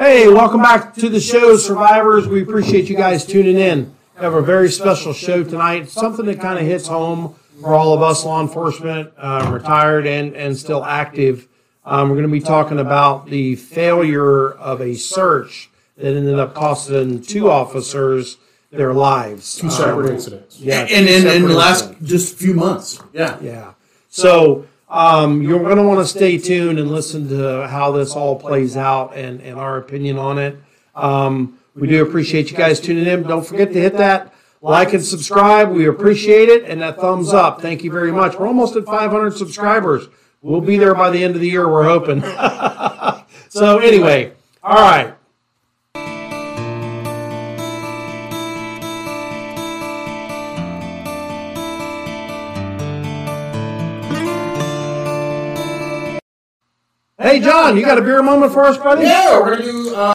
Hey, welcome back to the show, survivors. We appreciate you guys tuning in. We have a very special show tonight, something that kind of hits home for all of us law enforcement, uh, retired and, and still active. Um, we're going to be talking about the failure of a search that ended up costing two officers their lives. Two separate incidents. Yeah, and in, in the last incidents. just few months. Yeah. Yeah. So um, you're going to want to stay tuned and listen to how this all plays out and, and our opinion on it. Um, we do appreciate you guys tuning in. Don't forget to hit that like and subscribe. We appreciate it. And that thumbs up. Thank you very much. We're almost at 500 subscribers. We'll be there by the end of the year, we're hoping. so, anyway, all right. Hey, John, you got a beer moment for us, buddy? Yeah, we're gonna do. Uh,